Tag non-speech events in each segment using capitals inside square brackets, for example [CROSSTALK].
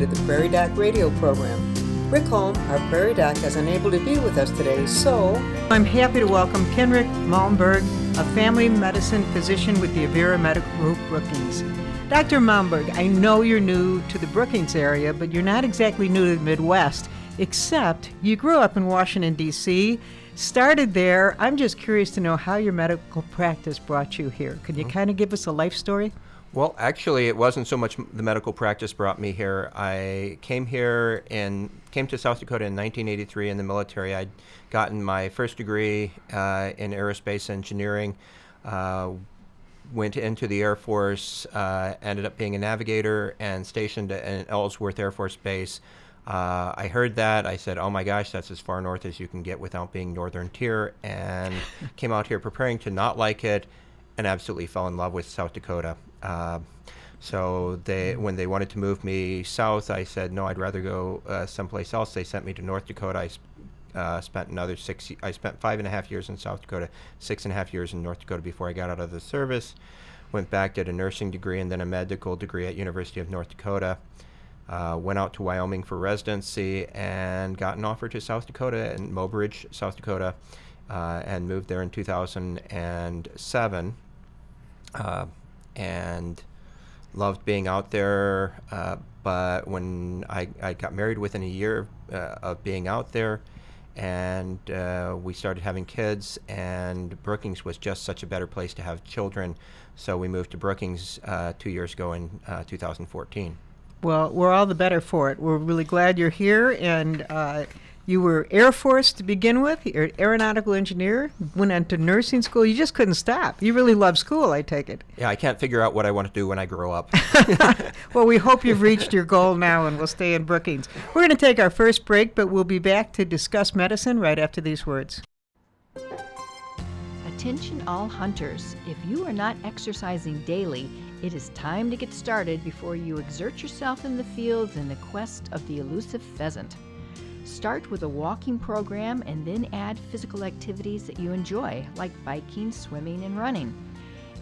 to the Prairie Doc radio program. Rick Holm, our Prairie Doc, is unable to be with us today, so I'm happy to welcome Kenrick Malmberg, a family medicine physician with the Avera Medical Group Brookings. Dr. Malmberg, I know you're new to the Brookings area, but you're not exactly new to the Midwest, except you grew up in Washington, D.C., started there. I'm just curious to know how your medical practice brought you here. Can you mm-hmm. kind of give us a life story? Well, actually, it wasn't so much the medical practice brought me here. I came here and came to South Dakota in 1983 in the military. I'd gotten my first degree uh, in aerospace engineering. Uh, went into the Air Force, uh, ended up being a navigator, and stationed at Ellsworth Air Force Base. Uh, I heard that. I said, "Oh my gosh, that's as far north as you can get without being Northern Tier," and [LAUGHS] came out here preparing to not like it, and absolutely fell in love with South Dakota. Uh, so they, when they wanted to move me south, I said no. I'd rather go uh, someplace else. They sent me to North Dakota. I uh, spent another six. I spent five and a half years in South Dakota, six and a half years in North Dakota before I got out of the service. Went back, did a nursing degree and then a medical degree at University of North Dakota. Uh, went out to Wyoming for residency and got an offer to South Dakota and Mobridge, South Dakota, uh, and moved there in 2007. Uh, and loved being out there. Uh, but when I, I got married within a year uh, of being out there, and uh, we started having kids, and Brookings was just such a better place to have children. So we moved to Brookings uh, two years ago in uh, 2014. Well, we're all the better for it. We're really glad you're here, and you were Air Force to begin with. You're an aeronautical engineer. Went into nursing school. You just couldn't stop. You really love school, I take it. Yeah, I can't figure out what I want to do when I grow up. [LAUGHS] [LAUGHS] well, we hope you've reached your goal now, and we'll stay in Brookings. We're going to take our first break, but we'll be back to discuss medicine right after these words. Attention, all hunters! If you are not exercising daily, it is time to get started before you exert yourself in the fields in the quest of the elusive pheasant. Start with a walking program and then add physical activities that you enjoy, like biking, swimming, and running.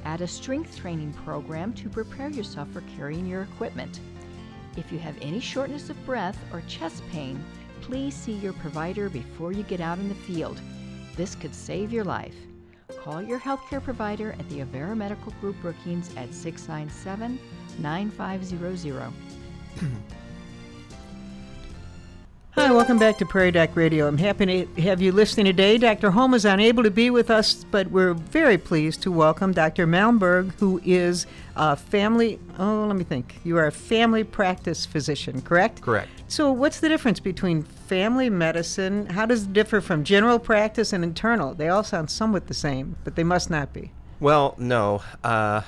Add a strength training program to prepare yourself for carrying your equipment. If you have any shortness of breath or chest pain, please see your provider before you get out in the field. This could save your life. Call your healthcare provider at the Avera Medical Group Brookings at 697 9500. [CLEARS THROAT] Hi, welcome back to Prairie Doc Radio. I'm happy to have you listening today. Dr. Holm is unable to be with us, but we're very pleased to welcome Dr. Malmberg, who is a family, oh, let me think. You are a family practice physician, correct? Correct. So, what's the difference between family medicine? How does it differ from general practice and internal? They all sound somewhat the same, but they must not be. Well, no. Uh,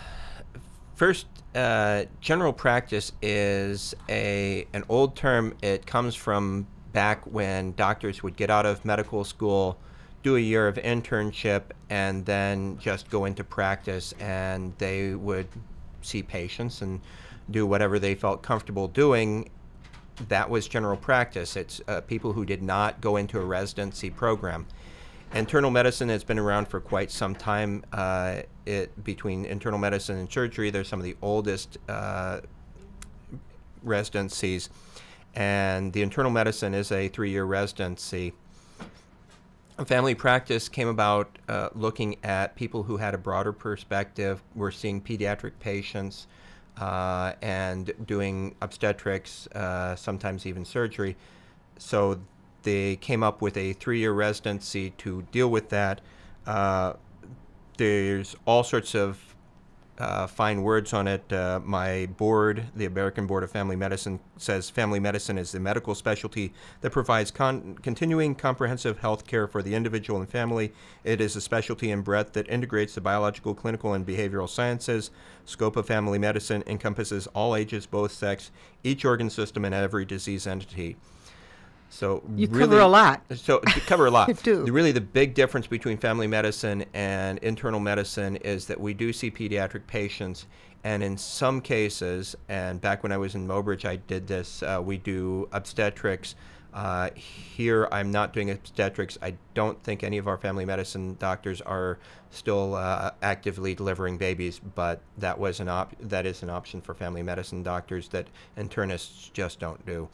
first, uh, general practice is a an old term. It comes from back when doctors would get out of medical school, do a year of internship, and then just go into practice, and they would see patients and do whatever they felt comfortable doing. That was general practice. It's uh, people who did not go into a residency program. Internal medicine has been around for quite some time. Uh, it between internal medicine and surgery, they're some of the oldest uh, residencies and the internal medicine is a three-year residency. Family practice came about uh, looking at people who had a broader perspective. We're seeing pediatric patients uh, and doing obstetrics, uh, sometimes even surgery. So they came up with a three-year residency to deal with that. Uh, there's all sorts of uh, fine words on it. Uh, my board, the American Board of Family Medicine, says family medicine is the medical specialty that provides con- continuing comprehensive health care for the individual and family. It is a specialty in breadth that integrates the biological, clinical, and behavioral sciences. Scope of family medicine encompasses all ages, both sex, each organ system, and every disease entity. So you really, cover a lot. So you cover a [LAUGHS] lot. you do. Really, the big difference between family medicine and internal medicine is that we do see pediatric patients, and in some cases, and back when I was in Mobridge, I did this. Uh, we do obstetrics. Uh, here, I'm not doing obstetrics. I don't think any of our family medicine doctors are still uh, actively delivering babies, but that was an op- that is an option for family medicine doctors that internists just don't do.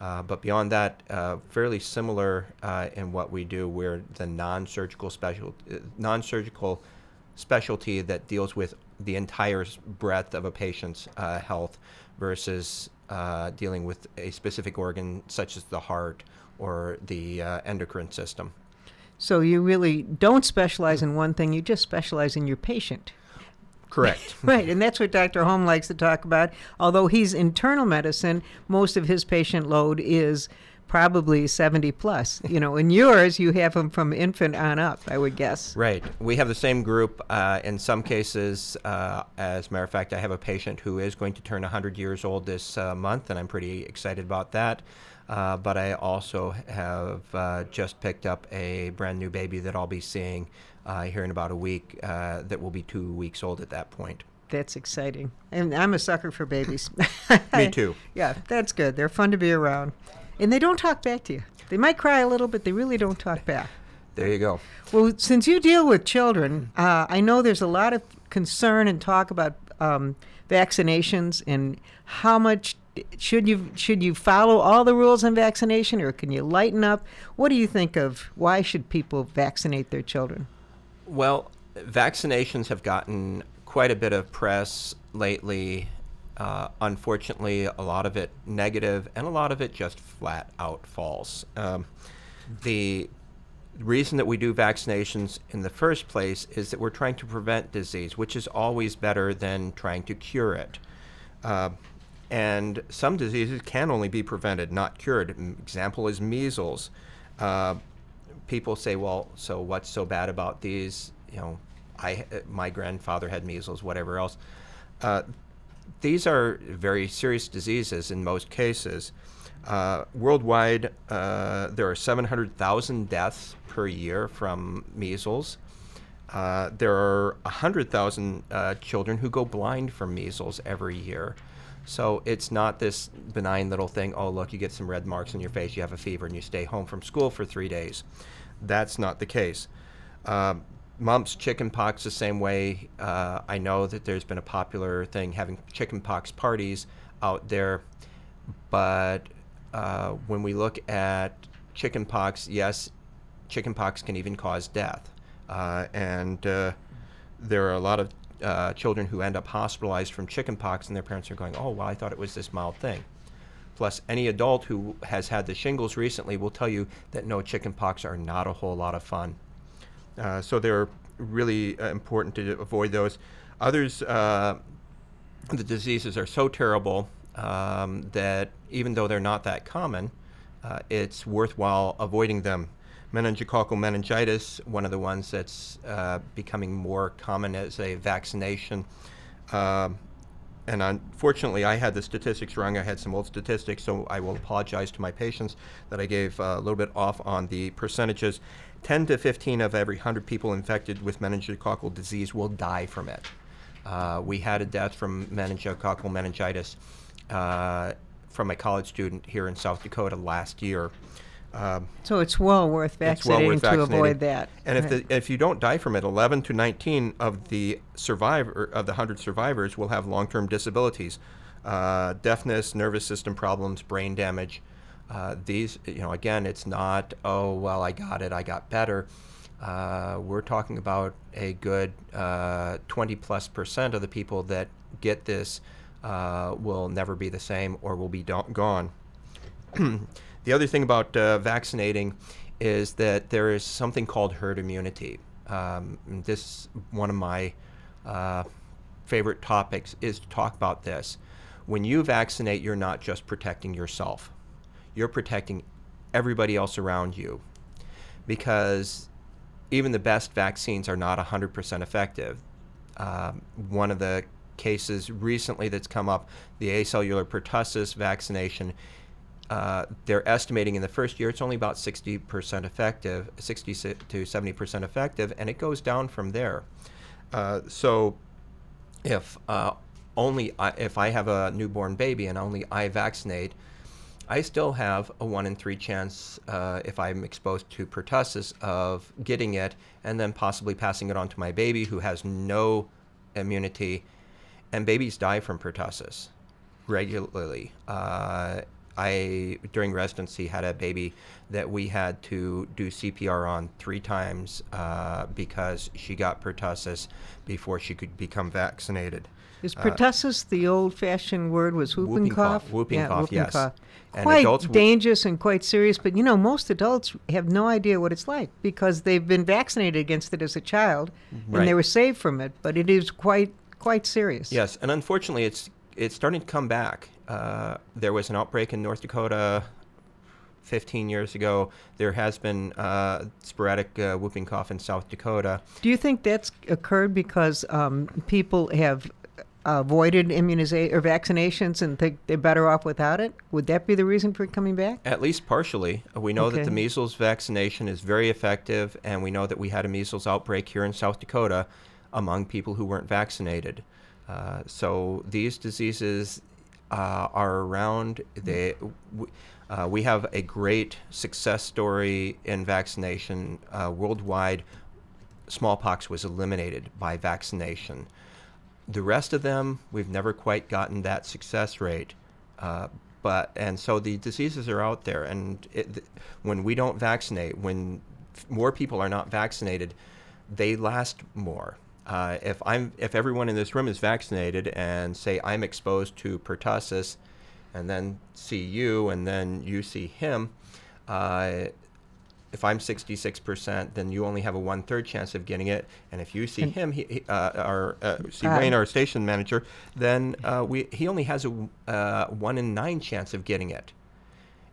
Uh, but beyond that, uh, fairly similar uh, in what we do. We're the non-surgical special, uh, non-surgical specialty that deals with the entire breadth of a patient's uh, health versus dealing with a specific organ such as the heart or the endocrine system. So you really don't specialize in one thing, you just specialize in your patient. Correct. [LAUGHS] right, and that's what Dr. Holm likes to talk about. Although he's internal medicine, most of his patient load is probably 70 plus. You know, in yours, you have them from infant on up, I would guess. Right. We have the same group. Uh, in some cases, uh, as a matter of fact, I have a patient who is going to turn 100 years old this uh, month, and I'm pretty excited about that. Uh, but I also have uh, just picked up a brand new baby that I'll be seeing uh, here in about a week that will be two weeks old at that point that's exciting. And I'm a sucker for babies. [LAUGHS] Me too. [LAUGHS] yeah, that's good. They're fun to be around. And they don't talk back to you. They might cry a little, but they really don't talk back. There you go. Well, since you deal with children, uh, I know there's a lot of concern and talk about um, vaccinations and how much should you should you follow all the rules on vaccination or can you lighten up? What do you think of why should people vaccinate their children? Well, vaccinations have gotten quite a bit of press lately uh, unfortunately, a lot of it negative, and a lot of it just flat out false. Um, the reason that we do vaccinations in the first place is that we're trying to prevent disease, which is always better than trying to cure it. Uh, and some diseases can only be prevented, not cured. Example is measles. Uh, people say, "Well, so what's so bad about these?" You know, I my grandfather had measles, whatever else. Uh, these are very serious diseases in most cases. Uh, worldwide, uh, there are 700,000 deaths per year from measles. Uh, there are 100,000 uh, children who go blind from measles every year. So it's not this benign little thing, oh, look, you get some red marks on your face, you have a fever, and you stay home from school for three days. That's not the case. Um, mumps, chickenpox, the same way. Uh, I know that there's been a popular thing having chickenpox parties out there, but uh, when we look at chickenpox, yes, chickenpox can even cause death, uh, and uh, there are a lot of uh, children who end up hospitalized from chickenpox, and their parents are going, "Oh, well, I thought it was this mild thing." Plus, any adult who has had the shingles recently will tell you that no, chickenpox are not a whole lot of fun. Uh, so they're really uh, important to avoid those. Others, uh, the diseases are so terrible um, that even though they're not that common, uh, it's worthwhile avoiding them. Meningococcal meningitis, one of the ones that's uh, becoming more common as a vaccination. And unfortunately, I had the statistics wrong. I had some old statistics, so I will apologize to my patients that I gave uh, a little bit off on the percentages. 10 to 15 of every 100 people infected with meningococcal disease will die from it. Uh, we had a death from meningococcal meningitis uh, from a college student here in South Dakota last year. Um, so it's well worth vaccinating well worth to avoid that. And if the, if you don't die from it, 11 to 19 of the survivor of the 100 survivors will have long-term disabilities, uh, deafness, nervous system problems, brain damage. Uh, these, you know, again, it's not oh well, I got it, I got better. Uh, we're talking about a good uh, 20 plus percent of the people that get this uh, will never be the same or will be gone. [CLEARS THROAT] The other thing about uh, vaccinating is that there is something called herd immunity. Um, this one of my uh, favorite topics is to talk about this. When you vaccinate, you're not just protecting yourself; you're protecting everybody else around you, because even the best vaccines are not 100% effective. Um, one of the cases recently that's come up, the acellular pertussis vaccination, uh, they're estimating in the first year it's only about 60% effective, 60 to 70% effective, and it goes down from there. Uh, so if uh, only I, if I have a newborn baby and only I vaccinate, I still have a one in three chance uh, if I'm exposed to pertussis of getting it and then possibly passing it on to my baby who has no immunity. And babies die from pertussis regularly. Uh, I during residency had a baby that we had to do CPR on three times uh, because she got pertussis before she could become vaccinated. Is pertussis the old-fashioned word? Was whooping, Whooping cough, cough? whooping yeah, cough, whooping yes. cough. Quite w- dangerous and quite serious, but you know most adults have no idea what it's like because they've been vaccinated against it as a child and they were saved from it. But it is quite quite serious. Yes, and unfortunately, it's it's starting to come back. Uh, there was an outbreak in North Dakota 15 years ago. There has been uh, sporadic uh, whooping cough in South Dakota. Do you think that's occurred because um, people have avoided immunization or vaccinations and think they're better off without it? Would that be the reason for it coming back? At least partially. Uh, We know that the measles vaccination is very effective, and we know that we had a measles outbreak here in South Dakota among people who weren't vaccinated. Uh, so these diseases uh, are around. They, w- uh, we have a great success story in vaccination uh, worldwide. Smallpox was eliminated by vaccination. The rest of them, we've never quite gotten that success rate. Uh, but and so the diseases are out there, and it, th- when we don't vaccinate, when f- more people are not vaccinated, they last more. Uh, if I'm if everyone in this room is vaccinated and say I'm exposed to pertussis, and then see you, and then you see him, uh, if I'm 66%, then you only have a one third chance of getting it. And if you see him, he, uh, our uh, see Uh, Wayne, our station manager, then uh, we he only has a uh, one in nine chance of getting it.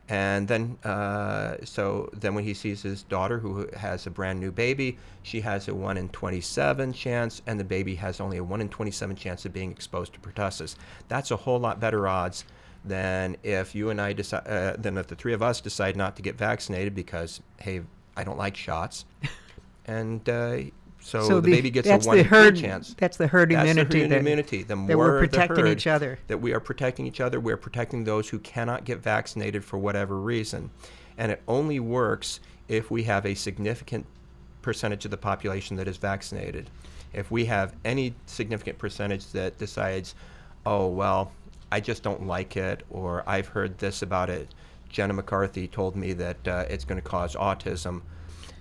And then, uh, so then when he sees his daughter who has a brand new baby, she has a 1 in 27 chance, and the baby has only a 1 in 27 chance of being exposed to pertussis. That's a whole lot better odds than if you and I decide, uh, than if the three of us decide not to get vaccinated because, hey, I don't like shots. [LAUGHS] and uh, so, the, baby gets a 1 the in 3 herd, chance. That's the herd That's the immunity. herd that- immunity. The more that we're the protecting herd each other. that we are protecting each other. We're protecting those who cannot get vaccinated for whatever reason. And it only works if we have a significant percentage of the population that is vaccinated. If we have any significant percentage that decides, oh, well, I just don't like it, or I've heard this about it, Jenny McCarthy told me that uh, it's going to cause autism,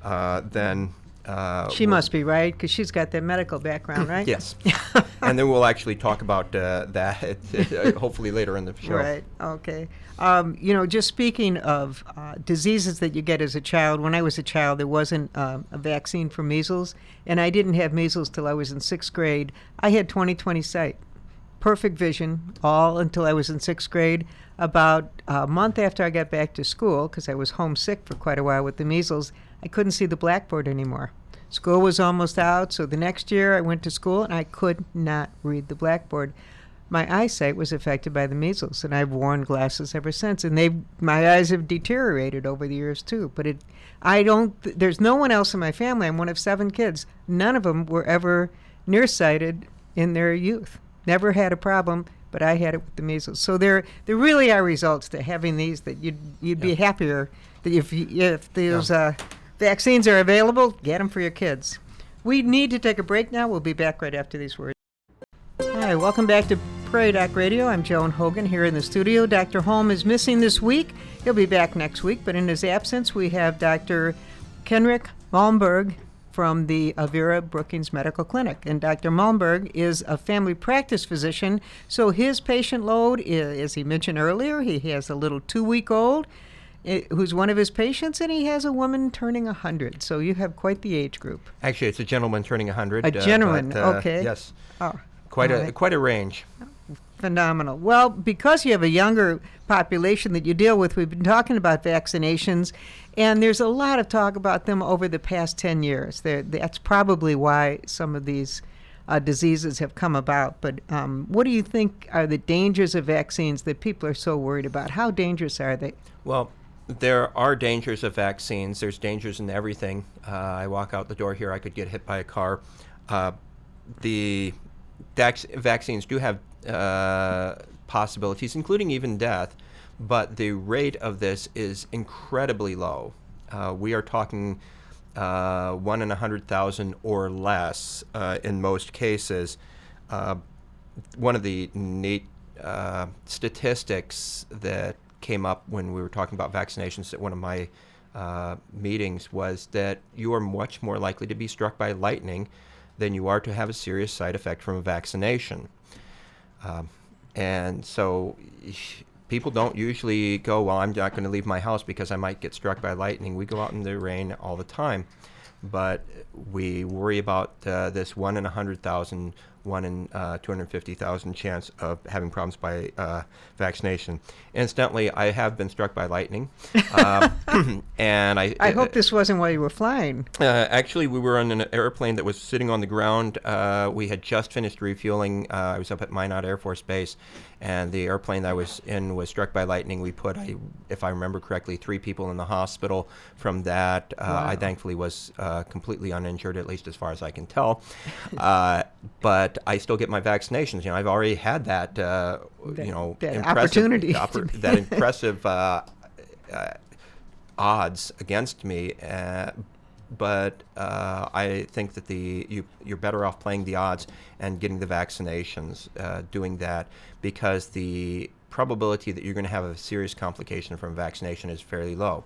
uh, then. Uh, She must be right because she's got that medical background, [LAUGHS] right? Yes. [LAUGHS] and then we'll actually talk about uh, that uh, [LAUGHS] hopefully later in the show. Right. Okay. Um, you know, just speaking of uh, diseases that you get as a child, when I was a child, there wasn't um, a vaccine for measles, and I didn't have measles till I was in sixth grade. I had 20/20 sight, perfect vision, all until I was in sixth grade. About a month after I got back to school, because I was homesick for quite a while with the measles, I couldn't see the blackboard anymore. School was almost out, so the next year I went to school and I could not read the blackboard my eyesight was affected by the measles, and I've worn glasses ever since. And they, my eyes have deteriorated over the years too. But it, I don't. There's no one else in my family. I'm one of seven kids. None of them were ever nearsighted in their youth. Never had a problem. But I had it with the measles. So there, there really are results to having these that you'd you'd be happier that if you, if those uh, vaccines are available, get them for your kids. We need to take a break now. We'll be back right after these words. Hi, welcome back to Prairie Doc Radio. I'm Joan Hogan here in the studio. Dr. Holm is missing this week. He'll be back next week, but in his absence, we have Dr. Kenrick Malmberg from the Avera Brookings Medical Clinic. And Dr. Malmberg is a family practice physician, so his patient load, i- as he mentioned earlier, he has a little two week old who's one of his patients, and he has a woman turning 100. So you have quite the age group. Actually, it's a gentleman turning 100. A gentleman, but, uh, okay. Yes. Oh, Quite a right. quite a range. Phenomenal. Well, because you have a younger population that you deal with, we've been talking about vaccinations, and there's a lot of talk about them over the past 10 years. There, that's probably why some of these uh, diseases have come about. But um, what do you think are the dangers of vaccines that people are so worried about? How dangerous are they? Well, there are dangers of vaccines. There's dangers in everything. Uh, I walk out the door here, I could get hit by a car. Uh, the vac- vaccines do have uh, possibilities, including even death. but the rate of this is incredibly low. Uh, we are talking uh, one in a hundred thousand or less uh, in most cases. One of the neat statistics that came up when we were talking about vaccinations at one of my uh, meetings was that you are much more likely to be struck by lightning than you are to have a serious side effect from a vaccination. Um, and so people don't usually go, well, I'm not going to leave my house because I might get struck by lightning. We go out in the rain all the time. But we worry about uh, this one in a 100,000 one in uh, 250,000 chance of having problems by uh, vaccination. Incidentally, I have been struck by lightning, [LAUGHS] um, [CLEARS THROAT] and I. I hope this wasn't while you were flying. Uh, actually, we were on an airplane that was sitting on the ground. Uh, we had just finished refueling. Uh, I was up at Minot Air Force Base, and the airplane that I was in was struck by lightning. We put, I, if I remember correctly, three people in the hospital from that. Uh, wow. I thankfully was completely uninjured, at least as far as I can tell. but I still get my vaccinations. You know, I've already had that, uh, that you know, that opportunity, that [LAUGHS] impressive uh, uh, odds against me. Uh, but uh, I think that the you, you're better off playing the odds and getting the vaccinations, uh, doing that because the probability that you're going to have a serious complication from vaccination is fairly low.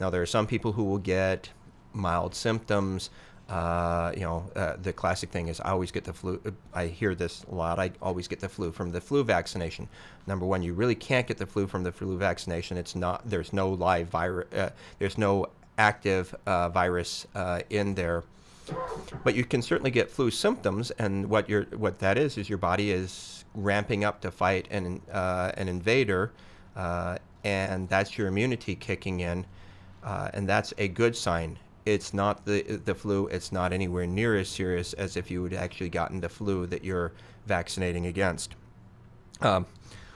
Now, there are some people who will get mild symptoms. Uh, you know, uh, the classic thing is I always get the flu. I hear this a lot. I always get the flu from the flu vaccination. Number one, you really can't get the flu from the flu vaccination. It's not. There's no live virus. Uh, there's no active uh, virus uh, in there. But you can certainly get flu symptoms, and what your what that is is your body is ramping up to fight an uh, an invader, and that's your immunity kicking in, and that's a good sign it's not the the flu. It's not anywhere near as serious as if you had actually gotten the flu that you're vaccinating against. Um,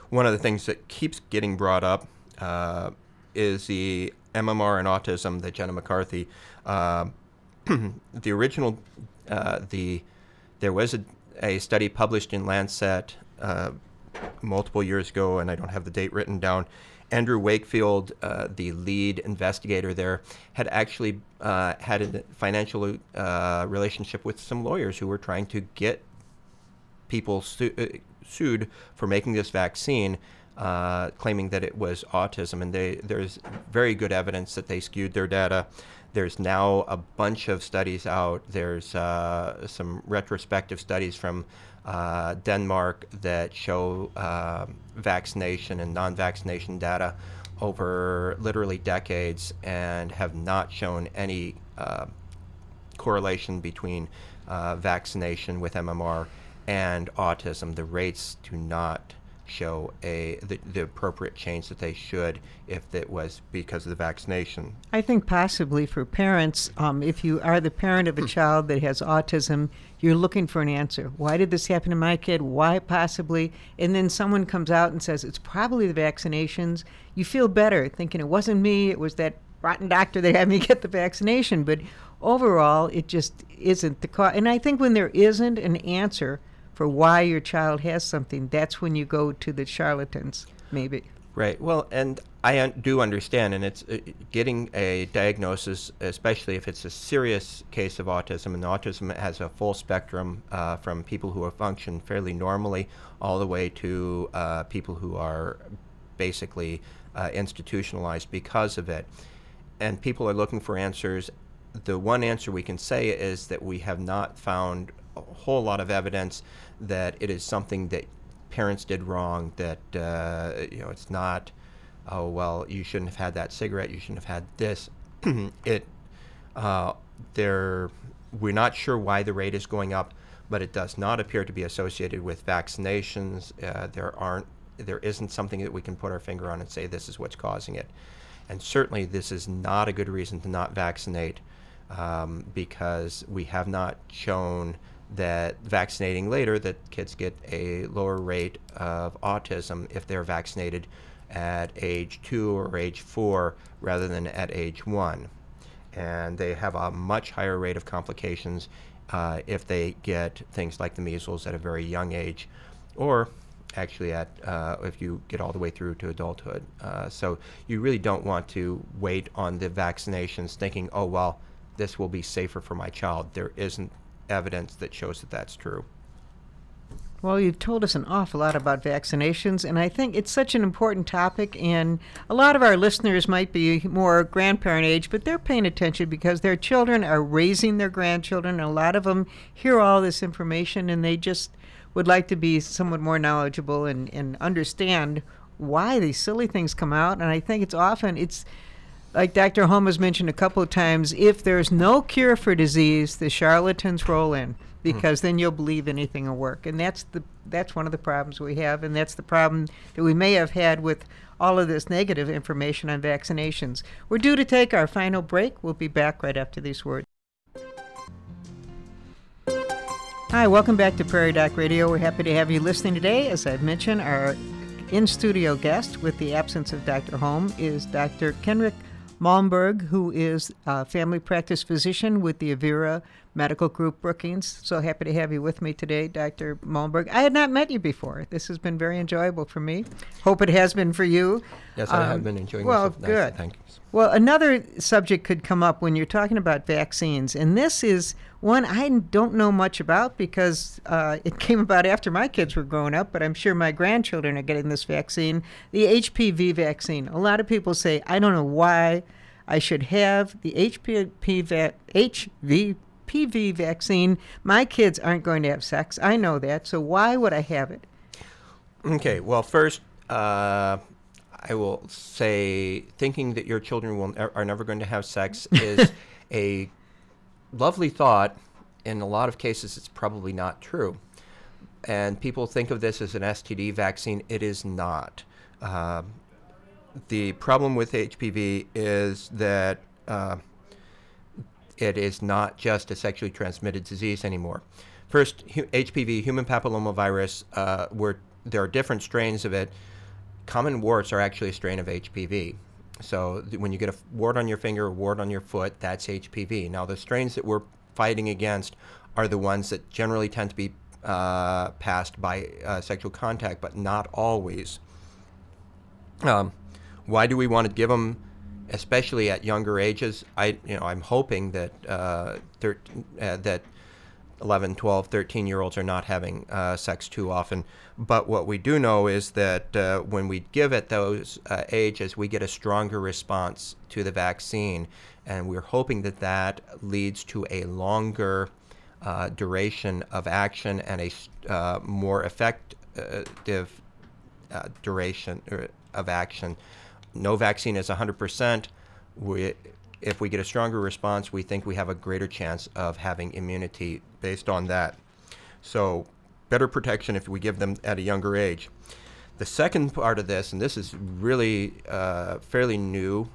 one of the things that keeps getting brought up uh, is the MMR and autism that Jenny McCarthy. Uh, [CLEARS THROAT] the original, uh, the there was a, a study published in Lancet uh, multiple years ago, and I don't have the date written down, Andrew Wakefield, uh, the lead investigator there, had actually uh, had a financial uh, relationship with some lawyers who were trying to get people su- uh, sued for making this vaccine, uh, claiming that it was autism. And they, there's very good evidence that they skewed their data. There's now a bunch of studies out. There's uh, some retrospective studies from Denmark that show uh, vaccination and non vaccination data over literally decades and have not shown any uh, correlation between uh, vaccination with MMR and autism. The rates do not show a the, the appropriate change that they should if it was because of the vaccination. I think possibly for parents, um, if you are the parent of a child that has autism, you're looking for an answer. Why did this happen to my kid? Why possibly? And then someone comes out and says it's probably the vaccinations. You feel better thinking it wasn't me. It was that rotten doctor that had me get the vaccination. But overall, it just isn't the cause. And I think when there isn't an answer for why your child has something, that's when you go to the charlatans, maybe. Right. Well, and I un- do understand, and it's uh, getting a diagnosis, especially if it's a serious case of autism, and autism has a full spectrum uh, from people who are function fairly normally all the way to uh, people who are basically uh, institutionalized because of it. And people are looking for answers. The one answer we can say is that we have not found a whole lot of evidence that it is something that parents did wrong. That uh, you know, it's not. Oh well, you shouldn't have had that cigarette. You shouldn't have had this. [CLEARS THROAT] it. Uh, there, we're not sure why the rate is going up, but it does not appear to be associated with vaccinations. Uh, there aren't. There isn't something that we can put our finger on and say this is what's causing it. And certainly, this is not a good reason to not vaccinate um, because we have not shown that vaccinating later that kids get a lower rate of autism if they're vaccinated at age two or age four rather than at age one. And they have a much higher rate of complications uh, if they get things like the measles at a very young age or actually at uh, if you get all the way through to adulthood. Uh, so you really don't want to wait on the vaccinations thinking, oh, well, this will be safer for my child. There isn't evidence that shows that that's true. Well, you've told us an awful lot about vaccinations, and I think it's such an important topic. And a lot of our listeners might be more grandparent age, but they're paying attention because their children are raising their grandchildren. And a lot of them hear all this information and they just would like to be somewhat more knowledgeable and, and understand why these silly things come out. And I think it's often, it's like Dr. Holm has mentioned a couple of times, if there's no cure for disease, the charlatans roll in hmm. because then you'll believe anything will work. And that's the that's one of the problems we have, and that's the problem that we may have had with all of this negative information on vaccinations. We're due to take our final break. We'll be back right after these words. Hi, welcome back to Prairie Doc Radio. We're happy to have you listening today. As I've mentioned, our in studio guest, with the absence of Dr. Holm, is Dr. Kenrick Malmberg, who is a family practice physician with the Avera Medical Group Brookings. So happy to have you with me today, Dr. Malmberg. I had not met you before. This has been very enjoyable for me. Hope it has been for you. Yes, I have um, been enjoying well, myself. good. Thank you. Well, another subject could come up when you're talking about vaccines, and this is one I don't know much about because uh, it came about after my kids were growing up, but I'm sure my grandchildren are getting this vaccine, the HPV vaccine. A lot of people say, I don't know why I should have the HPV, va- HVPV vaccine. My kids aren't going to have sex. I know that, so why would I have it? Okay, well, first, uh, I will say thinking that your children will are never going to have sex is [LAUGHS] a lovely thought. In a lot of cases, it's probably not true. And people think of this as an STD vaccine. It is not. Uh, the problem with HPV is that uh, it is not just a sexually transmitted disease anymore. First, HPV, human papillomavirus, uh, where there are different strains of it common warts are actually a strain of HPV. So th- when you get a wart on your finger, a wart on your foot, that's HPV. Now the strains that we're fighting against are the ones that generally tend to be uh, passed by uh, sexual contact, but not always. Um, why do we want to give them, especially at younger ages? I, you know, I'm hoping that uh, thir- uh, that 11, 12, 13 year olds are not having uh, sex too often. But what we do know is that uh, when we give at those uh, ages, we get a stronger response to the vaccine. And we're hoping that that leads to a longer uh, duration of action and a uh, more effective uh, duration of action. No vaccine is 100%. We, if we get a stronger response, we think we have a greater chance of having immunity based on that. So, better protection if we give them at a younger age. The second part of this, and this is really uh, fairly new,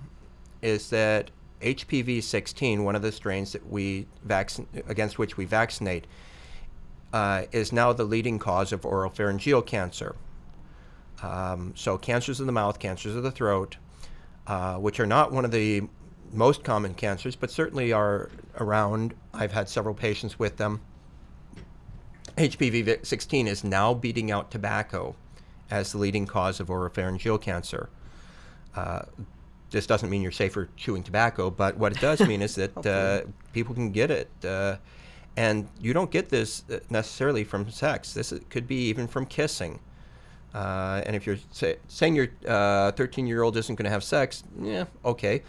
is that HPV 16, one of the strains that we vaccin- against which we vaccinate, uh, is now the leading cause of oropharyngeal cancer. Um, so, cancers of the mouth, cancers of the throat, uh, which are not one of the most common cancers, but certainly are around. I've had several patients with them. HPV 16 is now beating out tobacco as the leading cause of oropharyngeal cancer. Uh, this doesn't mean you're safer chewing tobacco, but what it does mean is that [LAUGHS] uh, people can get it. Uh, and you don't get this uh, necessarily from sex. This could be even from kissing. Uh, and if you're say, saying your 13 year old isn't going to have sex, yeah, okay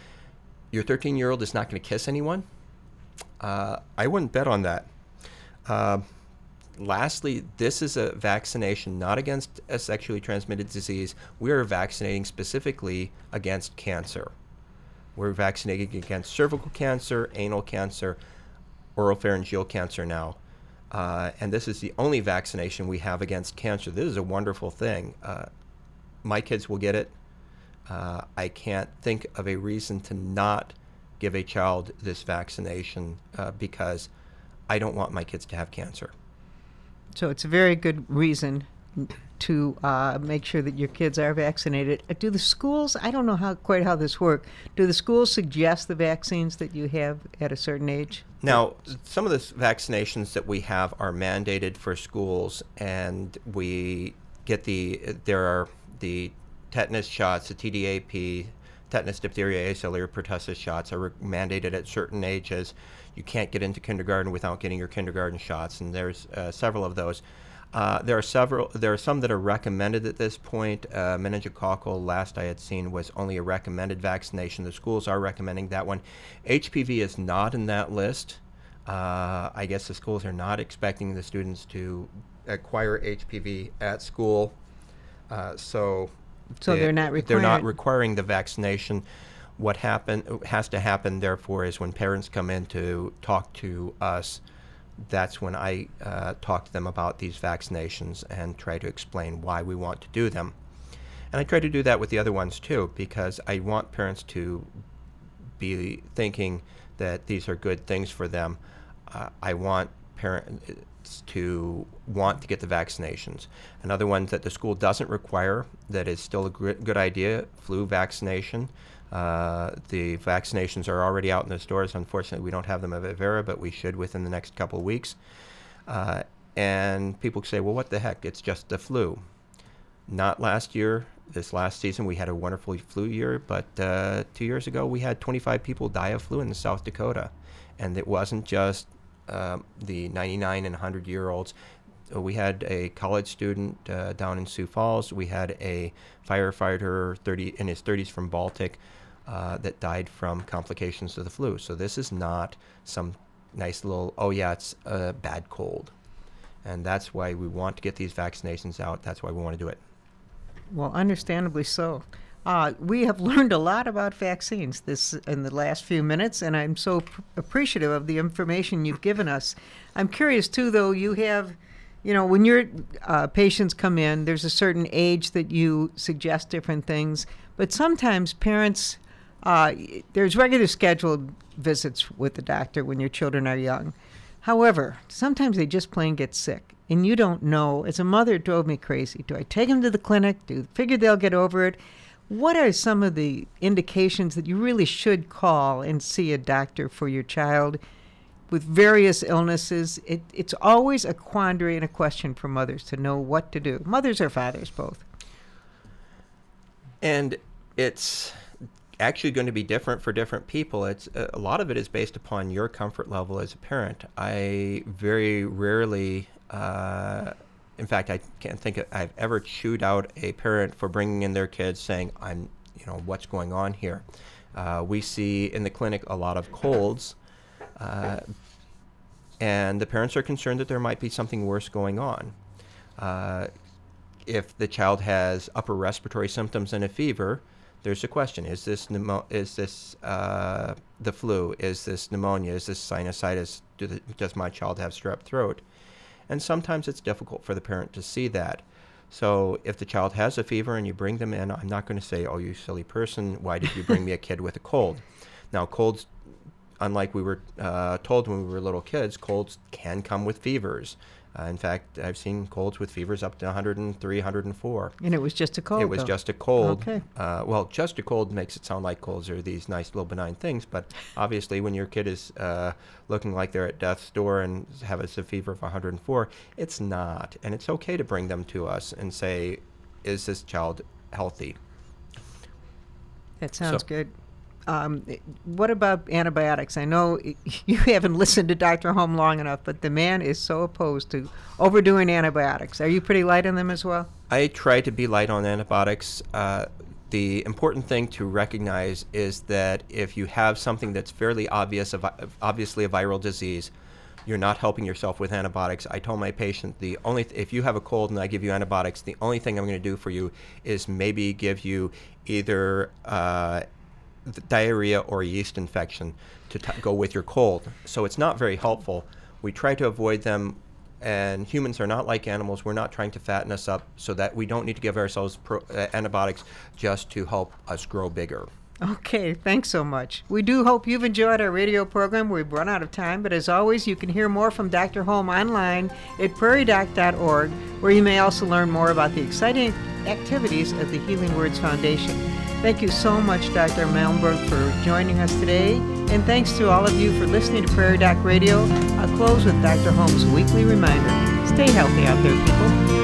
your 13 year old is not going to kiss anyone? Uh, I wouldn't bet on that. Uh, lastly, this is a vaccination not against a sexually transmitted disease. We are vaccinating specifically against cancer. We're vaccinating against cervical cancer, anal cancer, oropharyngeal cancer now. Uh, and this is the only vaccination we have against cancer. This is a wonderful thing. Uh, my kids will get it uh, I can't think of a reason to not give a child this vaccination uh, because I don't want my kids to have cancer. So it's a very good reason to uh, make sure that your kids are vaccinated. Uh, do the schools? I don't know how quite how this works. Do the schools suggest the vaccines that you have at a certain age? Now, some of the vaccinations that we have are mandated for schools, and we get the there are the tetanus shots, the TDAP, tetanus, diphtheria, acellular pertussis shots are mandated at certain ages. You can't get into kindergarten without getting your kindergarten shots, and there's uh, several of those. Uh, there are several. There are some that are recommended at this point. Uh, meningococcal, last I had seen, was only a recommended vaccination. The schools are recommending that one. HPV is not in that list. Uh, I guess the schools are not expecting the students to acquire HPV at school. Uh, so, so they, are not requiring. They're not requiring the vaccination. What happen has to happen, therefore, is when parents come in to talk to us that's when I uh, talk to them about these vaccinations and try to explain why we want to do them. And I try to do that with the other ones too, because I want parents to be thinking that these are good things for them. Uh, I want parents to want to get the vaccinations. Another one that the school doesn't require that is still a good idea flu vaccination. Uh, the vaccinations are already out in the stores. Unfortunately, we don't have them at Avera, but we should within the next couple of weeks. Uh, and people say, well, what the heck? It's just the flu. Not last year. This last season, we had a wonderful flu year, but uh, two years ago, we had 25 people die of flu in South Dakota. And it wasn't just um, the 99 and 100 year olds. We had a college student uh, down in Sioux Falls. We had a firefighter 30 in his 30s from Baltic uh, that died from complications of the flu. So this is not some nice little, oh yeah, it's a bad cold. And that's why we want to get these vaccinations out. That's why we want to do it. Well, understandably so. Uh, we have [LAUGHS] learned a lot about vaccines this in the last few minutes, and I'm so pr- appreciative of the information you've given us. I'm curious too, though. You have, you know, when your uh, patients come in, there's a certain age that you suggest different things, but sometimes parents uh, there's regular scheduled visits with the doctor when your children are young. However, sometimes they just plain get sick, and you don't know. As a mother, it drove me crazy. Do I take them to the clinic? Do figure they'll get over it? What are some of the indications that you really should call and see a doctor for your child with various illnesses? It, it's always a quandary and a question for mothers to know what to do. Mothers or fathers, both. And it's actually going to be different for different people. It's a lot of it is based upon your comfort level as a parent. I very rarely, uh, in fact, I can't think of, I've ever chewed out a parent for bringing in their kids saying, "I'm, you know, what's going on here." Uh, we see in the clinic a lot of colds. Uh, and the parents are concerned that there might be something worse going on. Uh, if the child has upper respiratory symptoms and a fever, there's a question: Is this pneumo- Is this uh, the flu? Is this pneumonia? Is this sinusitis? Do the, does my child have strep throat? And sometimes it's difficult for the parent to see that. So if the child has a fever and you bring them in, I'm not going to say, "Oh, you silly person! Why did you bring me a kid with a cold?" [LAUGHS] Now, colds, unlike we were uh, told when we were little kids, colds can come with fevers. Uh, in fact, I've seen colds with fevers up to 103, 104. And it was just a cold. It was though. just a cold. Okay. Uh, well, just a cold makes it sound like colds are these nice little benign things, but obviously, when your kid is uh, looking like they're at death's door and have a fever of 104, it's not. And it's okay to bring them to us and say, "Is this child healthy?" That sounds so, good. Um, what about antibiotics? I know [LAUGHS] you haven't listened to Dr. Holm long enough, but the man is so opposed to overdoing antibiotics. Are you pretty light on them as well? I try to be light on antibiotics. Uh, the important thing to recognize is that if you have something that's fairly obvious, obviously a viral disease, you're not helping yourself with antibiotics. I told my patient the only th- if you have a cold and I give you antibiotics, the only thing I'm going to do for you is maybe give you either uh, diarrhea or a yeast infection to t- go with your cold. So it's not very helpful. We try to avoid them, and humans are not like animals. We're not trying to fatten us up so that we don't need to give ourselves pro- uh, antibiotics just to help us grow bigger. Okay, thanks so much. We do hope you've enjoyed our radio program. We've run out of time, but as always, you can hear more from Dr. Holm online at prairiedoc.org, where you may also learn more about the exciting activities of the Healing Words Foundation. Thank you so much, Dr. Malmberg, for joining us today. And thanks to all of you for listening to Prairie Doc Radio. I'll close with Dr. Holm's weekly reminder stay healthy out there, people.